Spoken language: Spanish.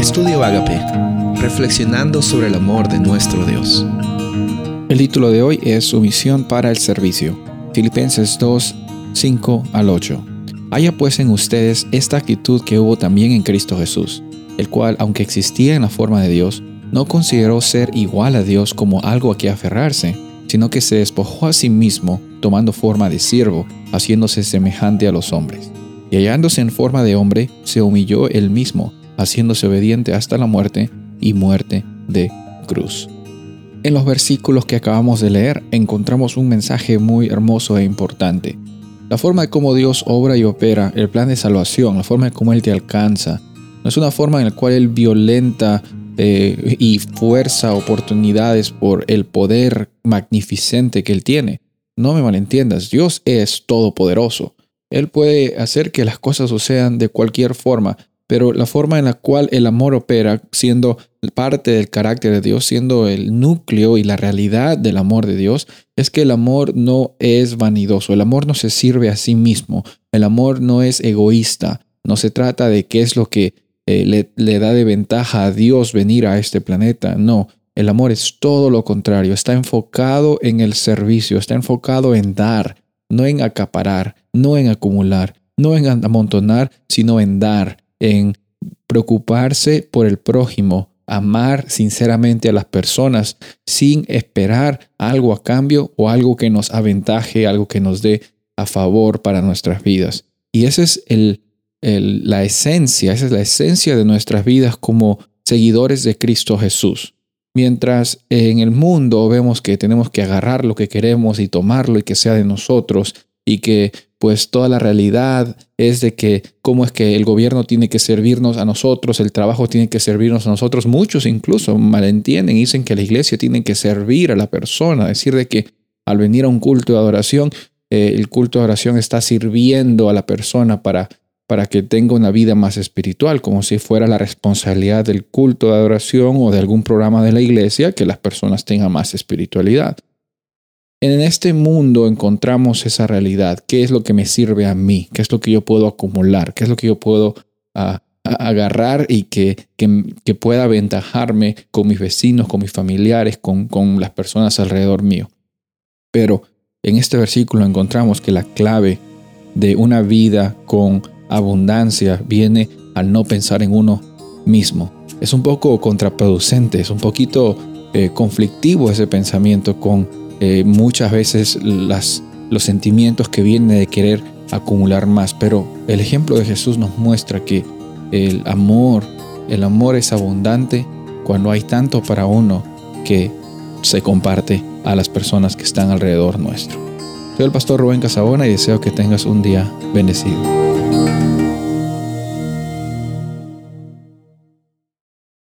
Estudio Agape, reflexionando sobre el amor de nuestro Dios. El título de hoy es Sumisión para el servicio. Filipenses 2, 5 al 8. Haya pues en ustedes esta actitud que hubo también en Cristo Jesús, el cual, aunque existía en la forma de Dios, no consideró ser igual a Dios como algo a que aferrarse, sino que se despojó a sí mismo, tomando forma de siervo, haciéndose semejante a los hombres. Y hallándose en forma de hombre, se humilló él mismo, haciéndose obediente hasta la muerte y muerte de cruz. En los versículos que acabamos de leer encontramos un mensaje muy hermoso e importante. La forma de cómo Dios obra y opera, el plan de salvación, la forma de cómo Él te alcanza, no es una forma en la cual Él violenta eh, y fuerza oportunidades por el poder magnificente que Él tiene. No me malentiendas, Dios es todopoderoso. Él puede hacer que las cosas sucedan de cualquier forma, pero la forma en la cual el amor opera, siendo parte del carácter de Dios, siendo el núcleo y la realidad del amor de Dios, es que el amor no es vanidoso, el amor no se sirve a sí mismo, el amor no es egoísta, no se trata de qué es lo que eh, le, le da de ventaja a Dios venir a este planeta, no, el amor es todo lo contrario, está enfocado en el servicio, está enfocado en dar, no en acaparar, no en acumular, no en amontonar, sino en dar, en preocuparse por el prójimo, amar sinceramente a las personas sin esperar algo a cambio o algo que nos aventaje, algo que nos dé a favor para nuestras vidas. Y esa es el, la esencia, esa es la esencia de nuestras vidas como seguidores de Cristo Jesús. Mientras en el mundo vemos que tenemos que agarrar lo que queremos y tomarlo y que sea de nosotros y que pues toda la realidad es de que cómo es que el gobierno tiene que servirnos a nosotros, el trabajo tiene que servirnos a nosotros. Muchos incluso malentienden dicen que la iglesia tiene que servir a la persona, decir de que al venir a un culto de adoración, eh, el culto de adoración está sirviendo a la persona para para que tenga una vida más espiritual, como si fuera la responsabilidad del culto de adoración o de algún programa de la iglesia que las personas tengan más espiritualidad. En este mundo encontramos esa realidad. ¿Qué es lo que me sirve a mí? ¿Qué es lo que yo puedo acumular? ¿Qué es lo que yo puedo ah, agarrar y que, que, pueda aventajarme con mis vecinos, con mis familiares, con, con las personas alrededor mío? Pero en este versículo encontramos que la clave de una vida con abundancia viene al no pensar en uno mismo. Es un poco contraproducente, es un poquito eh, conflictivo ese pensamiento con eh, muchas veces las, los sentimientos que vienen de querer acumular más. Pero el ejemplo de Jesús nos muestra que el amor, el amor es abundante cuando hay tanto para uno que se comparte a las personas que están alrededor nuestro. Soy el pastor Rubén Casabona y deseo que tengas un día bendecido.